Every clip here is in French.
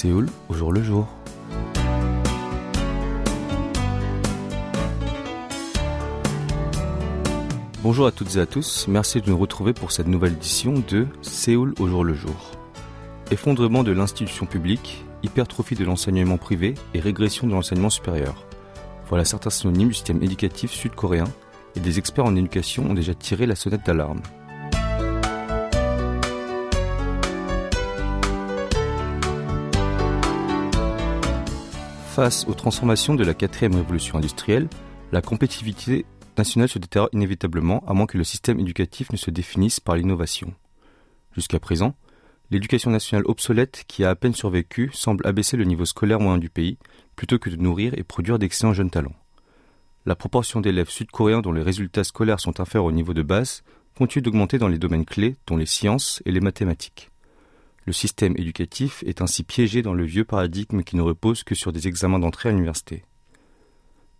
Séoul au jour le jour. Bonjour à toutes et à tous, merci de nous retrouver pour cette nouvelle édition de Séoul au jour le jour. Effondrement de l'institution publique, hypertrophie de l'enseignement privé et régression de l'enseignement supérieur. Voilà certains synonymes du système éducatif sud-coréen et des experts en éducation ont déjà tiré la sonnette d'alarme. Face aux transformations de la quatrième révolution industrielle, la compétitivité nationale se détériore inévitablement à moins que le système éducatif ne se définisse par l'innovation. Jusqu'à présent, l'éducation nationale obsolète qui a à peine survécu semble abaisser le niveau scolaire moyen du pays plutôt que de nourrir et produire d'excellents jeunes talents. La proportion d'élèves sud-coréens dont les résultats scolaires sont inférieurs au niveau de base continue d'augmenter dans les domaines clés dont les sciences et les mathématiques. Le système éducatif est ainsi piégé dans le vieux paradigme qui ne repose que sur des examens d'entrée à l'université.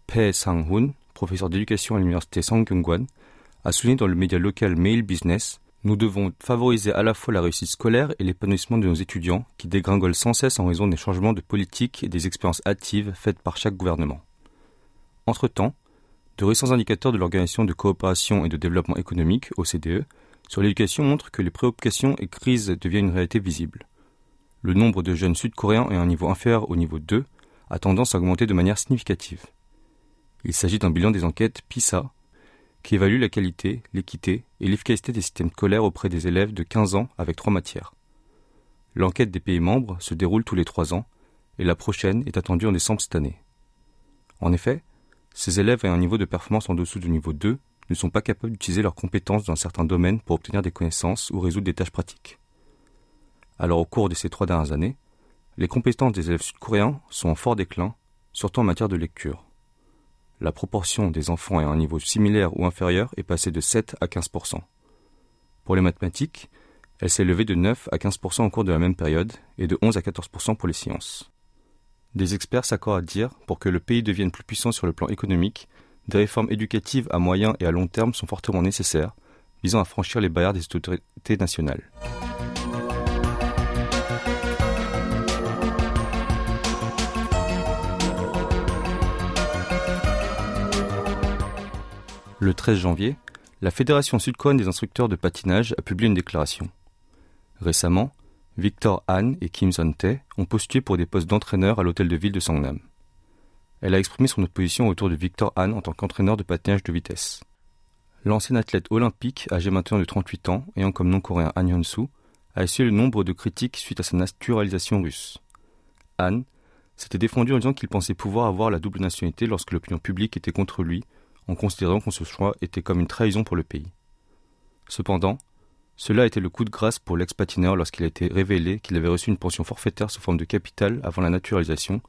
Pae Sang-hoon, professeur d'éducation à l'université Sangkyungwan, a souligné dans le média local Mail Business Nous devons favoriser à la fois la réussite scolaire et l'épanouissement de nos étudiants qui dégringolent sans cesse en raison des changements de politique et des expériences hâtives faites par chaque gouvernement. Entre-temps, de récents indicateurs de l'Organisation de coopération et de développement économique, OCDE, sur l'éducation montrent que les préoccupations et crises deviennent une réalité visible. Le nombre de jeunes sud-coréens ayant un niveau inférieur au niveau 2 a tendance à augmenter de manière significative. Il s'agit d'un bilan des enquêtes PISA qui évalue la qualité, l'équité et l'efficacité des systèmes scolaires auprès des élèves de 15 ans avec trois matières. L'enquête des pays membres se déroule tous les trois ans et la prochaine est attendue en décembre cette année. En effet, ces élèves ayant un niveau de performance en dessous du niveau 2 ne sont pas capables d'utiliser leurs compétences dans certains domaines pour obtenir des connaissances ou résoudre des tâches pratiques. Alors au cours de ces trois dernières années, les compétences des élèves sud-coréens sont en fort déclin, surtout en matière de lecture. La proportion des enfants ayant un niveau similaire ou inférieur est passée de 7 à 15% Pour les mathématiques, elle s'est élevée de 9 à 15% au cours de la même période et de 11 à 14% pour les sciences. Des experts s'accordent à dire, pour que le pays devienne plus puissant sur le plan économique, des réformes éducatives à moyen et à long terme sont fortement nécessaires, visant à franchir les barrières des autorités nationales. Le 13 janvier, la Fédération sud-coréenne des instructeurs de patinage a publié une déclaration. Récemment, Victor Han et Kim Son-tae ont postulé pour des postes d'entraîneur à l'hôtel de ville de Sangnam. Elle a exprimé son opposition autour de Victor Han en tant qu'entraîneur de patinage de vitesse. L'ancien athlète olympique, âgé maintenant de 38 ans, ayant comme nom coréen Han Hyun-soo, a essuyé le nombre de critiques suite à sa naturalisation russe. Han s'était défendu en disant qu'il pensait pouvoir avoir la double nationalité lorsque l'opinion publique était contre lui, en considérant que ce choix était comme une trahison pour le pays. Cependant, cela a été le coup de grâce pour l'ex-patineur lorsqu'il a été révélé qu'il avait reçu une pension forfaitaire sous forme de capital avant la naturalisation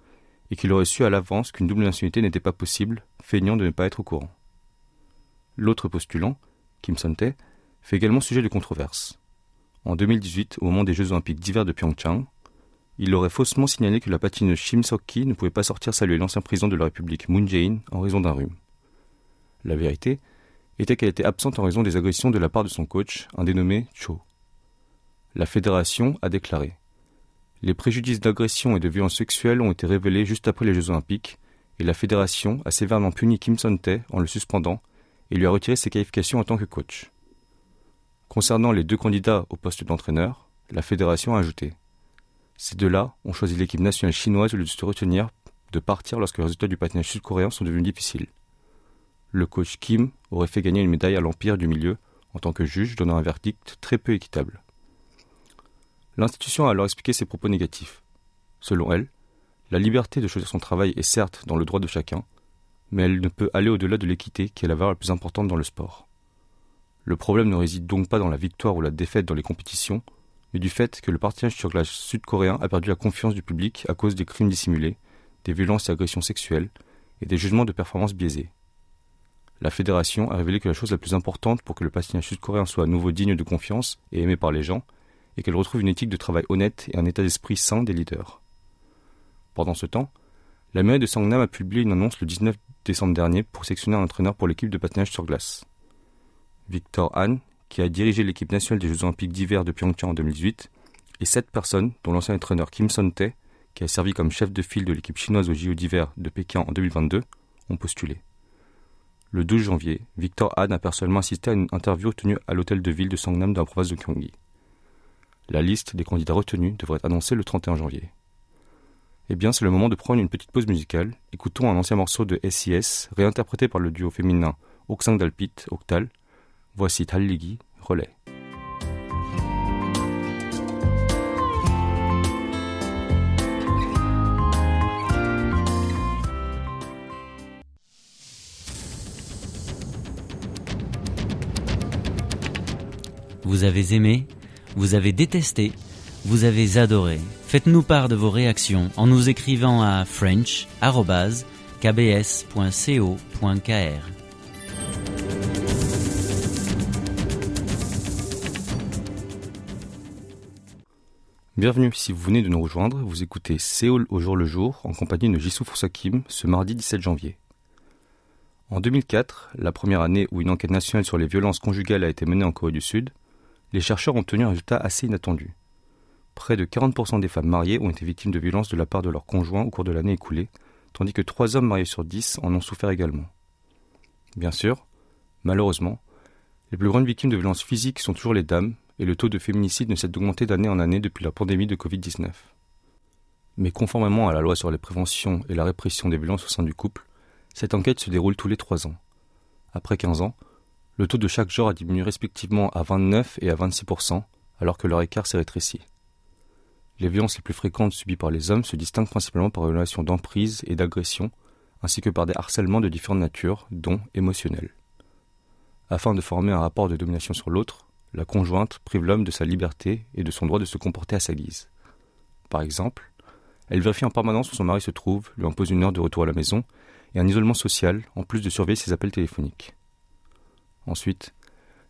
et qu'il aurait su à l'avance qu'une double nationalité n'était pas possible, feignant de ne pas être au courant. L'autre postulant, Kim Son-tae, fait également sujet de controverse. En 2018, au moment des Jeux olympiques d'hiver de Pyeongchang, il aurait faussement signalé que la patineuse Shim Sok-ki ne pouvait pas sortir saluer l'ancien président de la République Moon Jae-in en raison d'un rhume. La vérité, était qu'elle était absente en raison des agressions de la part de son coach, un dénommé Cho. La fédération a déclaré Les préjudices d'agression et de violence sexuelle ont été révélés juste après les Jeux Olympiques, et la fédération a sévèrement puni Kim Son-tae en le suspendant et lui a retiré ses qualifications en tant que coach. Concernant les deux candidats au poste d'entraîneur, la fédération a ajouté Ces deux-là ont choisi l'équipe nationale chinoise au lieu de se retenir de partir lorsque les résultats du patinage sud-coréen sont devenus difficiles le coach Kim aurait fait gagner une médaille à l'Empire du Milieu en tant que juge, donnant un verdict très peu équitable. L'institution a alors expliqué ses propos négatifs. Selon elle, la liberté de choisir son travail est certes dans le droit de chacun, mais elle ne peut aller au-delà de l'équité qui est la valeur la plus importante dans le sport. Le problème ne réside donc pas dans la victoire ou la défaite dans les compétitions, mais du fait que le partage sur glace sud-coréen a perdu la confiance du public à cause des crimes dissimulés, des violences et agressions sexuelles, et des jugements de performance biaisés la fédération a révélé que la chose la plus importante pour que le patinage sud-coréen soit à nouveau digne de confiance et aimé par les gens est qu'elle retrouve une éthique de travail honnête et un état d'esprit sain des leaders. Pendant ce temps, la mairie de Sangnam a publié une annonce le 19 décembre dernier pour sélectionner un entraîneur pour l'équipe de patinage sur glace. Victor Han, qui a dirigé l'équipe nationale des Jeux Olympiques d'hiver de Pyeongchang en 2018, et sept personnes, dont l'ancien entraîneur Kim Son-tae, qui a servi comme chef de file de l'équipe chinoise au JO d'hiver de Pékin en 2022, ont postulé. Le 12 janvier, Victor Han a personnellement assisté à une interview tenue à l'hôtel de ville de Sangnam dans la province de Gyeonggi. La liste des candidats retenus devrait être annoncée le 31 janvier. Eh bien, c'est le moment de prendre une petite pause musicale. Écoutons un ancien morceau de SIS, réinterprété par le duo féminin Oksang Dalpit, Octal. Voici Talligi, Relais. Vous avez aimé, vous avez détesté, vous avez adoré. Faites-nous part de vos réactions en nous écrivant à french.kbs.co.kr. Bienvenue, si vous venez de nous rejoindre, vous écoutez Séoul au jour le jour en compagnie de Jisoo Fusakim ce mardi 17 janvier. En 2004, la première année où une enquête nationale sur les violences conjugales a été menée en Corée du Sud, les chercheurs ont obtenu un résultat assez inattendu. Près de 40% des femmes mariées ont été victimes de violences de la part de leur conjoint au cours de l'année écoulée, tandis que 3 hommes mariés sur 10 en ont souffert également. Bien sûr, malheureusement, les plus grandes victimes de violences physiques sont toujours les dames, et le taux de féminicide ne cesse d'augmenter d'année en année depuis la pandémie de Covid-19. Mais conformément à la loi sur la prévention et la répression des violences au sein du couple, cette enquête se déroule tous les 3 ans. Après 15 ans, le taux de chaque genre a diminué respectivement à 29 et à 26% alors que leur écart s'est rétréci. Les violences les plus fréquentes subies par les hommes se distinguent principalement par une relation d'emprise et d'agression, ainsi que par des harcèlements de différentes natures, dont émotionnels. Afin de former un rapport de domination sur l'autre, la conjointe prive l'homme de sa liberté et de son droit de se comporter à sa guise. Par exemple, elle vérifie en permanence où son mari se trouve, lui impose une heure de retour à la maison et un isolement social, en plus de surveiller ses appels téléphoniques. Ensuite,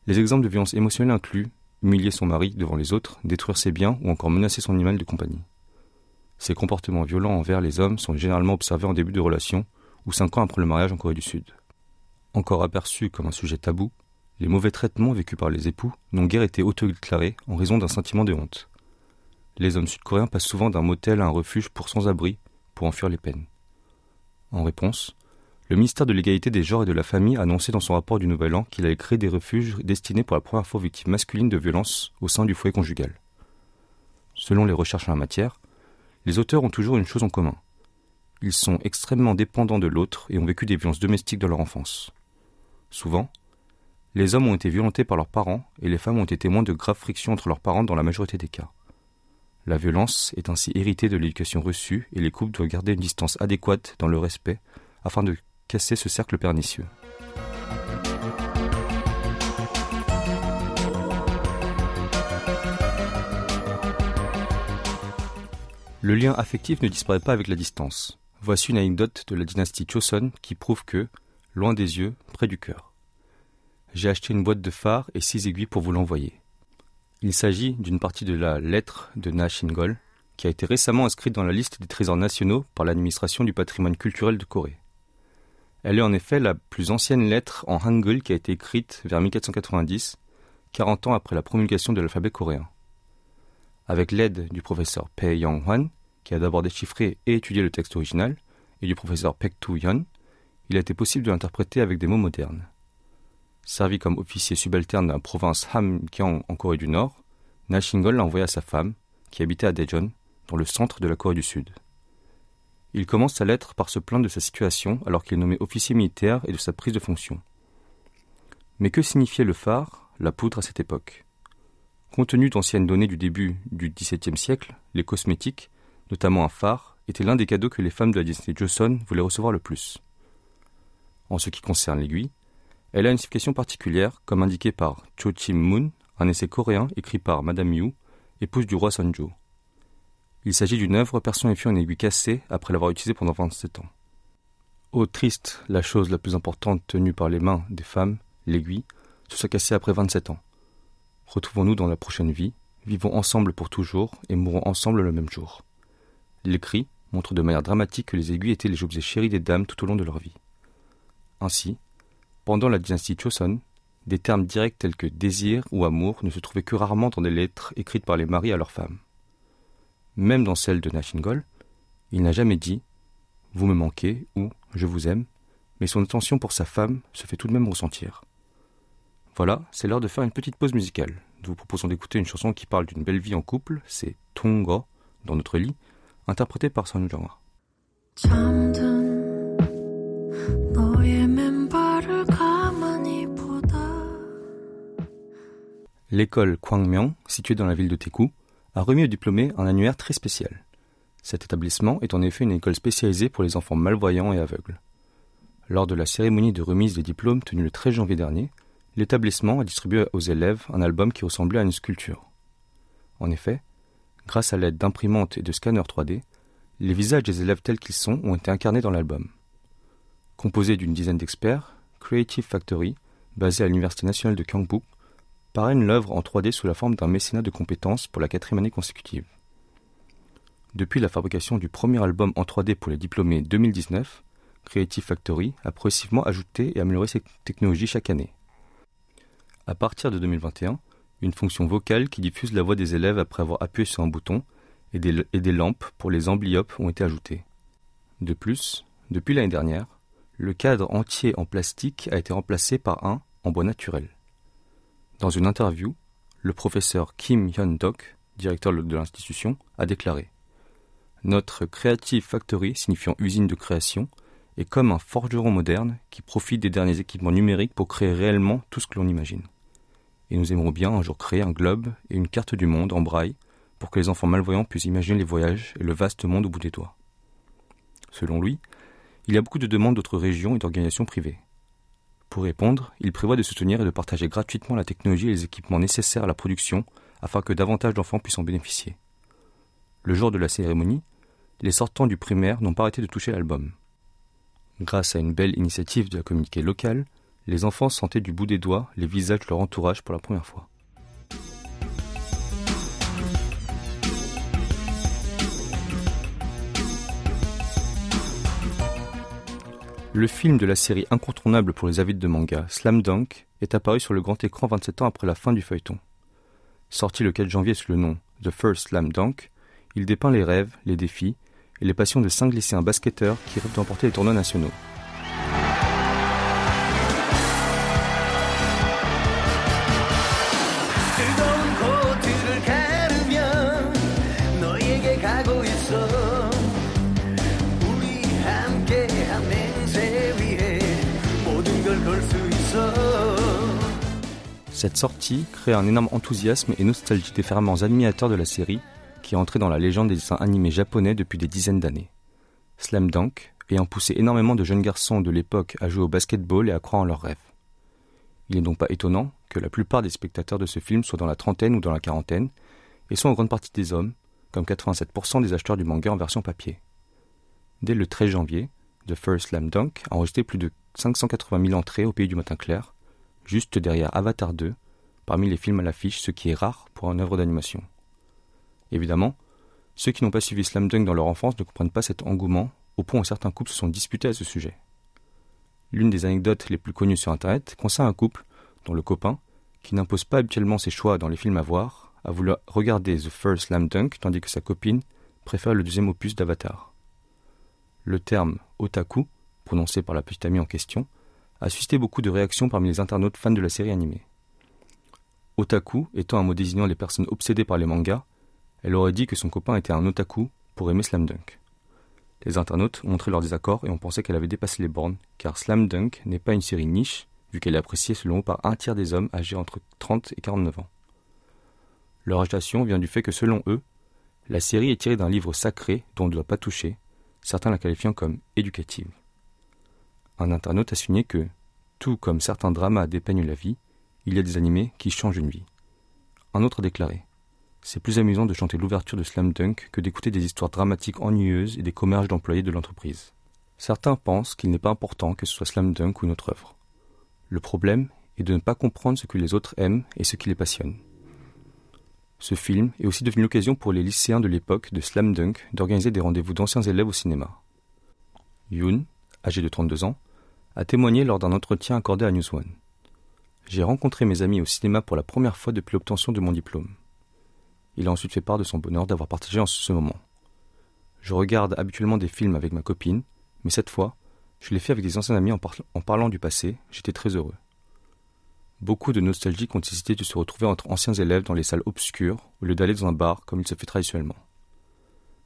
les exemples de violence émotionnelle incluent humilier son mari devant les autres, détruire ses biens ou encore menacer son animal de compagnie. Ces comportements violents envers les hommes sont généralement observés en début de relation ou cinq ans après le mariage en Corée du Sud. Encore aperçus comme un sujet tabou, les mauvais traitements vécus par les époux n'ont guère été auto-déclarés en raison d'un sentiment de honte. Les hommes sud-coréens passent souvent d'un motel à un refuge pour sans-abri pour en fuir les peines. En réponse, le ministère de l'égalité des genres et de la famille a annoncé dans son rapport du Nouvel An qu'il allait créer des refuges destinés pour la première fois aux victimes masculines de violences au sein du foyer conjugal. Selon les recherches en la matière, les auteurs ont toujours une chose en commun. Ils sont extrêmement dépendants de l'autre et ont vécu des violences domestiques dans leur enfance. Souvent, les hommes ont été violentés par leurs parents et les femmes ont été témoins de graves frictions entre leurs parents dans la majorité des cas. La violence est ainsi héritée de l'éducation reçue et les couples doivent garder une distance adéquate dans le respect afin de casser ce cercle pernicieux. Le lien affectif ne disparaît pas avec la distance. Voici une anecdote de la dynastie Choson qui prouve que, loin des yeux, près du cœur. J'ai acheté une boîte de phare et six aiguilles pour vous l'envoyer. Il s'agit d'une partie de la lettre de Na Shingol, qui a été récemment inscrite dans la liste des trésors nationaux par l'administration du patrimoine culturel de Corée. Elle est en effet la plus ancienne lettre en hangul qui a été écrite vers 1490, 40 ans après la promulgation de l'alphabet coréen. Avec l'aide du professeur Pei Young-hwan, qui a d'abord déchiffré et étudié le texte original, et du professeur Pek Tu-hyun, il a été possible de l'interpréter avec des mots modernes. Servi comme officier subalterne de la province Hamgyong en Corée du Nord, Nashingol l'a envoyé à sa femme, qui habitait à Daejeon, dans le centre de la Corée du Sud. Il commence sa lettre par se plaindre de sa situation alors qu'il est nommé officier militaire et de sa prise de fonction. Mais que signifiait le phare, la poudre à cette époque? Compte tenu d'anciennes données du début du XVIIe siècle, les cosmétiques, notamment un phare, étaient l'un des cadeaux que les femmes de la dynastie Joseon voulaient recevoir le plus. En ce qui concerne l'aiguille, elle a une signification particulière, comme indiqué par Cho Chim Moon, un essai coréen écrit par Madame Yu, épouse du roi Sonjo. Il s'agit d'une œuvre personnifiant une aiguille cassée après l'avoir utilisée pendant 27 ans. Ô triste, la chose la plus importante tenue par les mains des femmes, l'aiguille, se soit cassée après 27 ans. Retrouvons-nous dans la prochaine vie, vivons ensemble pour toujours et mourrons ensemble le même jour. L'écrit montre de manière dramatique que les aiguilles étaient les objets chéris des dames tout au long de leur vie. Ainsi, pendant la dynastie Choson, des termes directs tels que désir ou amour ne se trouvaient que rarement dans des lettres écrites par les maris à leurs femmes. Même dans celle de Nashingol, Il n'a jamais dit Vous me manquez ou Je vous aime, mais son attention pour sa femme se fait tout de même ressentir. Voilà, c'est l'heure de faire une petite pause musicale. Nous vous proposons d'écouter une chanson qui parle d'une belle vie en couple, c'est Tongo, dans notre lit, interprétée par Son L'école Kwangmyong, située dans la ville de Taeku, a remis aux diplômés un annuaire très spécial. Cet établissement est en effet une école spécialisée pour les enfants malvoyants et aveugles. Lors de la cérémonie de remise des diplômes tenue le 13 janvier dernier, l'établissement a distribué aux élèves un album qui ressemblait à une sculpture. En effet, grâce à l'aide d'imprimantes et de scanners 3D, les visages des élèves tels qu'ils sont ont été incarnés dans l'album. Composé d'une dizaine d'experts, Creative Factory, basé à l'Université nationale de Gyeongbuk, parraine l'œuvre en 3D sous la forme d'un mécénat de compétences pour la quatrième année consécutive. Depuis la fabrication du premier album en 3D pour les diplômés 2019, Creative Factory a progressivement ajouté et amélioré ses technologies chaque année. À partir de 2021, une fonction vocale qui diffuse la voix des élèves après avoir appuyé sur un bouton et des, et des lampes pour les amblyopes ont été ajoutées. De plus, depuis l'année dernière, le cadre entier en plastique a été remplacé par un en bois naturel. Dans une interview, le professeur Kim Hyun-dok, directeur de l'institution, a déclaré Notre Creative Factory, signifiant usine de création, est comme un forgeron moderne qui profite des derniers équipements numériques pour créer réellement tout ce que l'on imagine. Et nous aimerons bien un jour créer un globe et une carte du monde en braille pour que les enfants malvoyants puissent imaginer les voyages et le vaste monde au bout des doigts. Selon lui, il y a beaucoup de demandes d'autres régions et d'organisations privées. Pour répondre, il prévoit de soutenir et de partager gratuitement la technologie et les équipements nécessaires à la production afin que davantage d'enfants puissent en bénéficier. Le jour de la cérémonie, les sortants du primaire n'ont pas arrêté de toucher l'album. Grâce à une belle initiative de la communauté locale, les enfants sentaient du bout des doigts les visages de leur entourage pour la première fois. Le film de la série incontournable pour les avides de manga, Slam Dunk, est apparu sur le grand écran 27 ans après la fin du feuilleton. Sorti le 4 janvier sous le nom The First Slam Dunk, il dépeint les rêves, les défis et les passions de cinq lycéens basketteurs qui rêvent d'emporter les tournois nationaux. Cette sortie crée un énorme enthousiasme et nostalgie des ferments animateurs de la série, qui est entré dans la légende des dessins animés japonais depuis des dizaines d'années. Slam Dunk ayant poussé énormément de jeunes garçons de l'époque à jouer au basketball et à croire en leurs rêves. Il n'est donc pas étonnant que la plupart des spectateurs de ce film soient dans la trentaine ou dans la quarantaine, et sont en grande partie des hommes, comme 87% des acheteurs du manga en version papier. Dès le 13 janvier, The First Slam Dunk a enregistré plus de 580 000 entrées au pays du matin clair, juste derrière Avatar 2, parmi les films à l'affiche, ce qui est rare pour une œuvre d'animation. Évidemment, ceux qui n'ont pas suivi Slam Dunk dans leur enfance ne comprennent pas cet engouement, au point où certains couples se sont disputés à ce sujet. L'une des anecdotes les plus connues sur Internet concerne un couple dont le copain, qui n'impose pas habituellement ses choix dans les films à voir, a voulu regarder The First Slam Dunk tandis que sa copine préfère le deuxième opus d'Avatar. Le terme otaku, prononcé par la petite amie en question, a suscité beaucoup de réactions parmi les internautes fans de la série animée. Otaku étant un mot désignant les personnes obsédées par les mangas, elle aurait dit que son copain était un otaku pour aimer Slam Dunk. Les internautes ont montré leur désaccord et ont pensé qu'elle avait dépassé les bornes, car Slam Dunk n'est pas une série niche, vu qu'elle est appréciée selon eux par un tiers des hommes âgés entre 30 et 49 ans. Leur agitation vient du fait que selon eux, la série est tirée d'un livre sacré dont on ne doit pas toucher, certains la qualifiant comme éducative. Un internaute a signé que, tout comme certains dramas dépeignent la vie, il y a des animés qui changent une vie. Un autre a déclaré C'est plus amusant de chanter l'ouverture de Slam Dunk que d'écouter des histoires dramatiques ennuyeuses et des commerges d'employés de l'entreprise. Certains pensent qu'il n'est pas important que ce soit Slam Dunk ou une autre œuvre. Le problème est de ne pas comprendre ce que les autres aiment et ce qui les passionne. Ce film est aussi devenu l'occasion pour les lycéens de l'époque de Slam Dunk d'organiser des rendez-vous d'anciens élèves au cinéma. Yoon, âgé de 32 ans, a témoigné lors d'un entretien accordé à News One. J'ai rencontré mes amis au cinéma pour la première fois depuis l'obtention de mon diplôme. Il a ensuite fait part de son bonheur d'avoir partagé en ce moment. Je regarde habituellement des films avec ma copine, mais cette fois, je l'ai fait avec des anciens amis en, parlant du passé, j'étais très heureux. Beaucoup de nostalgiques ont hésité de se retrouver entre anciens élèves dans les salles obscures au lieu d'aller dans un bar comme il se fait traditionnellement.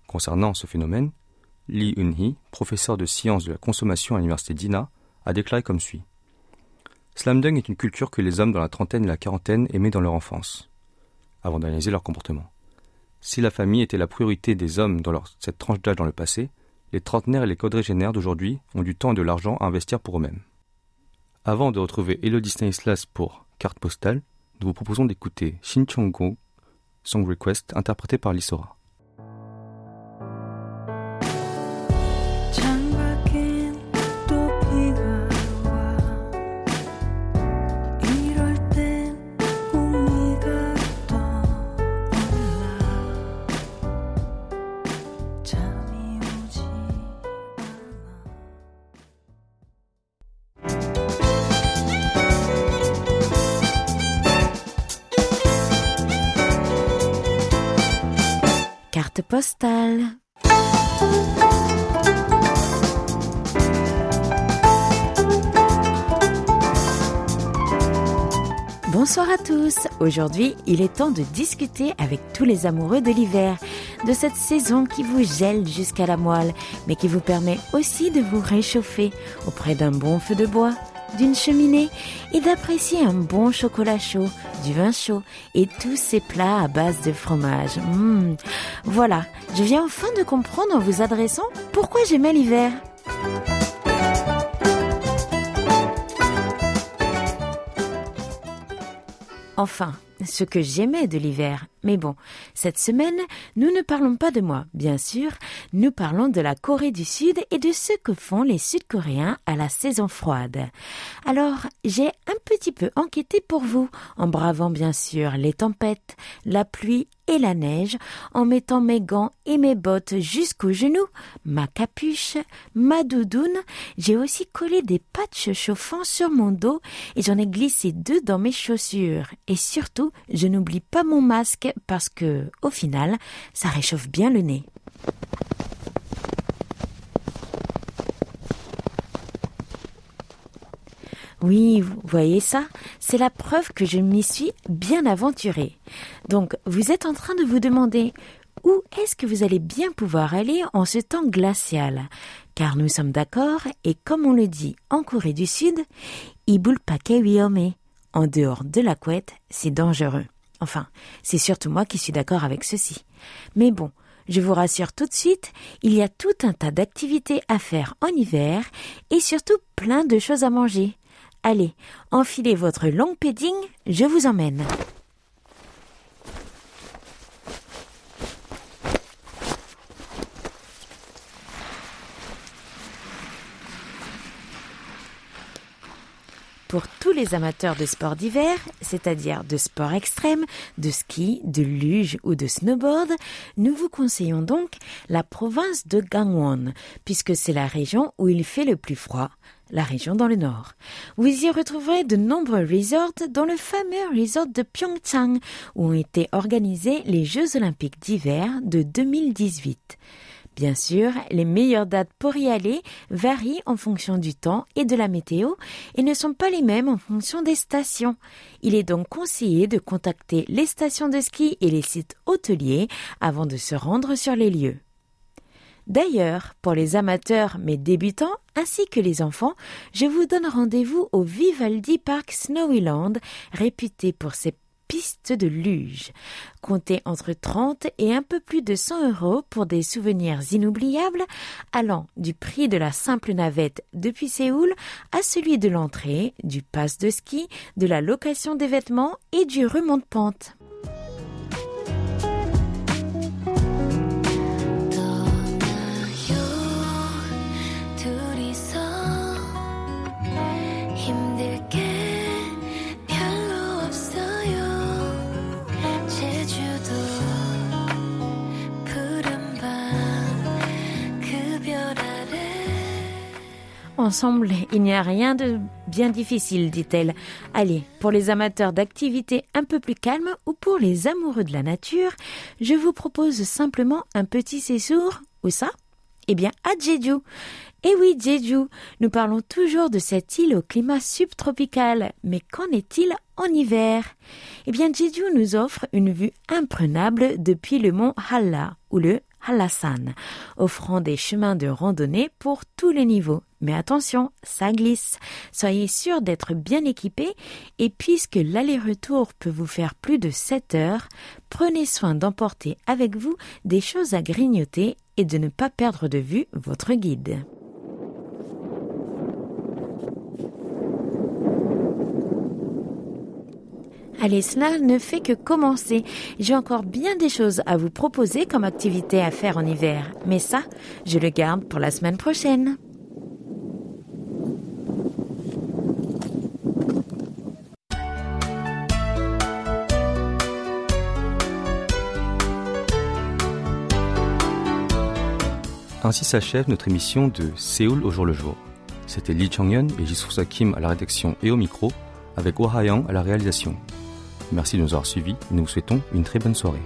Concernant ce phénomène, Lee Eun-hee, professeur de sciences de la consommation à l'université d'Ina, a déclaré comme suit Slamdunk est une culture que les hommes dans la trentaine et la quarantaine aimaient dans leur enfance, avant d'analyser leur comportement. Si la famille était la priorité des hommes dans cette tranche d'âge dans le passé, les trentenaires et les quadrigénaires d'aujourd'hui ont du temps et de l'argent à investir pour eux-mêmes. Avant de retrouver Elodie Stanislas pour Carte postale, nous vous proposons d'écouter Shin Chong-go, Song Request, interprété par Lissora. Bonsoir à tous. Aujourd'hui, il est temps de discuter avec tous les amoureux de l'hiver, de cette saison qui vous gèle jusqu'à la moelle, mais qui vous permet aussi de vous réchauffer auprès d'un bon feu de bois d'une cheminée et d'apprécier un bon chocolat chaud, du vin chaud et tous ces plats à base de fromage. Mmh. Voilà, je viens enfin de comprendre en vous adressant pourquoi j'aimais l'hiver. Enfin, ce que j'aimais de l'hiver. Mais bon, cette semaine, nous ne parlons pas de moi, bien sûr, nous parlons de la Corée du Sud et de ce que font les Sud-Coréens à la saison froide. Alors, j'ai un petit peu enquêté pour vous, en bravant bien sûr les tempêtes, la pluie et la neige, en mettant mes gants et mes bottes jusqu'aux genoux, ma capuche, ma doudoune. J'ai aussi collé des patchs chauffants sur mon dos et j'en ai glissé deux dans mes chaussures. Et surtout, je n'oublie pas mon masque parce que, au final, ça réchauffe bien le nez. Oui, vous voyez ça? C'est la preuve que je m'y suis bien aventurée. Donc, vous êtes en train de vous demander où est-ce que vous allez bien pouvoir aller en ce temps glacial? Car nous sommes d'accord, et comme on le dit en Corée du Sud, Ibul Pake Wiome. En dehors de la couette, c'est dangereux. Enfin, c'est surtout moi qui suis d'accord avec ceci. Mais bon, je vous rassure tout de suite, il y a tout un tas d'activités à faire en hiver et surtout plein de choses à manger. Allez, enfilez votre long padding, je vous emmène. pour tous les amateurs de sport d'hiver, c'est-à-dire de sport extrême, de ski, de luge ou de snowboard, nous vous conseillons donc la province de Gangwon, puisque c'est la région où il fait le plus froid, la région dans le nord. Vous y retrouverez de nombreux resorts, dont le fameux resort de Pyeongchang, où ont été organisés les Jeux olympiques d'hiver de 2018. Bien sûr, les meilleures dates pour y aller varient en fonction du temps et de la météo et ne sont pas les mêmes en fonction des stations. Il est donc conseillé de contacter les stations de ski et les sites hôteliers avant de se rendre sur les lieux. D'ailleurs, pour les amateurs mais débutants ainsi que les enfants, je vous donne rendez-vous au Vivaldi Park Snowyland, réputé pour ses piste de luge. Comptez entre 30 et un peu plus de 100 euros pour des souvenirs inoubliables allant du prix de la simple navette depuis Séoul à celui de l'entrée, du pass de ski, de la location des vêtements et du remont Ensemble, il n'y a rien de bien difficile, dit-elle. Allez, pour les amateurs d'activités un peu plus calmes ou pour les amoureux de la nature, je vous propose simplement un petit séjour Où ça? Eh bien, à Jeju. Eh oui, Jeju, nous parlons toujours de cette île au climat subtropical, mais qu'en est-il en hiver? Eh bien, Jeju nous offre une vue imprenable depuis le mont Halla, ou le Hallasan, offrant des chemins de randonnée pour tous les niveaux. Mais attention, ça glisse. Soyez sûr d'être bien équipé et puisque l'aller-retour peut vous faire plus de 7 heures, prenez soin d'emporter avec vous des choses à grignoter et de ne pas perdre de vue votre guide. Allez, cela ne fait que commencer. J'ai encore bien des choses à vous proposer comme activité à faire en hiver. Mais ça, je le garde pour la semaine prochaine. Ainsi s'achève notre émission de Séoul au jour le jour. C'était Lee Chang-yeon et Jisoo Kim à la rédaction et au micro, avec Oh Ha-young à la réalisation. Merci de nous avoir suivis et nous vous souhaitons une très bonne soirée.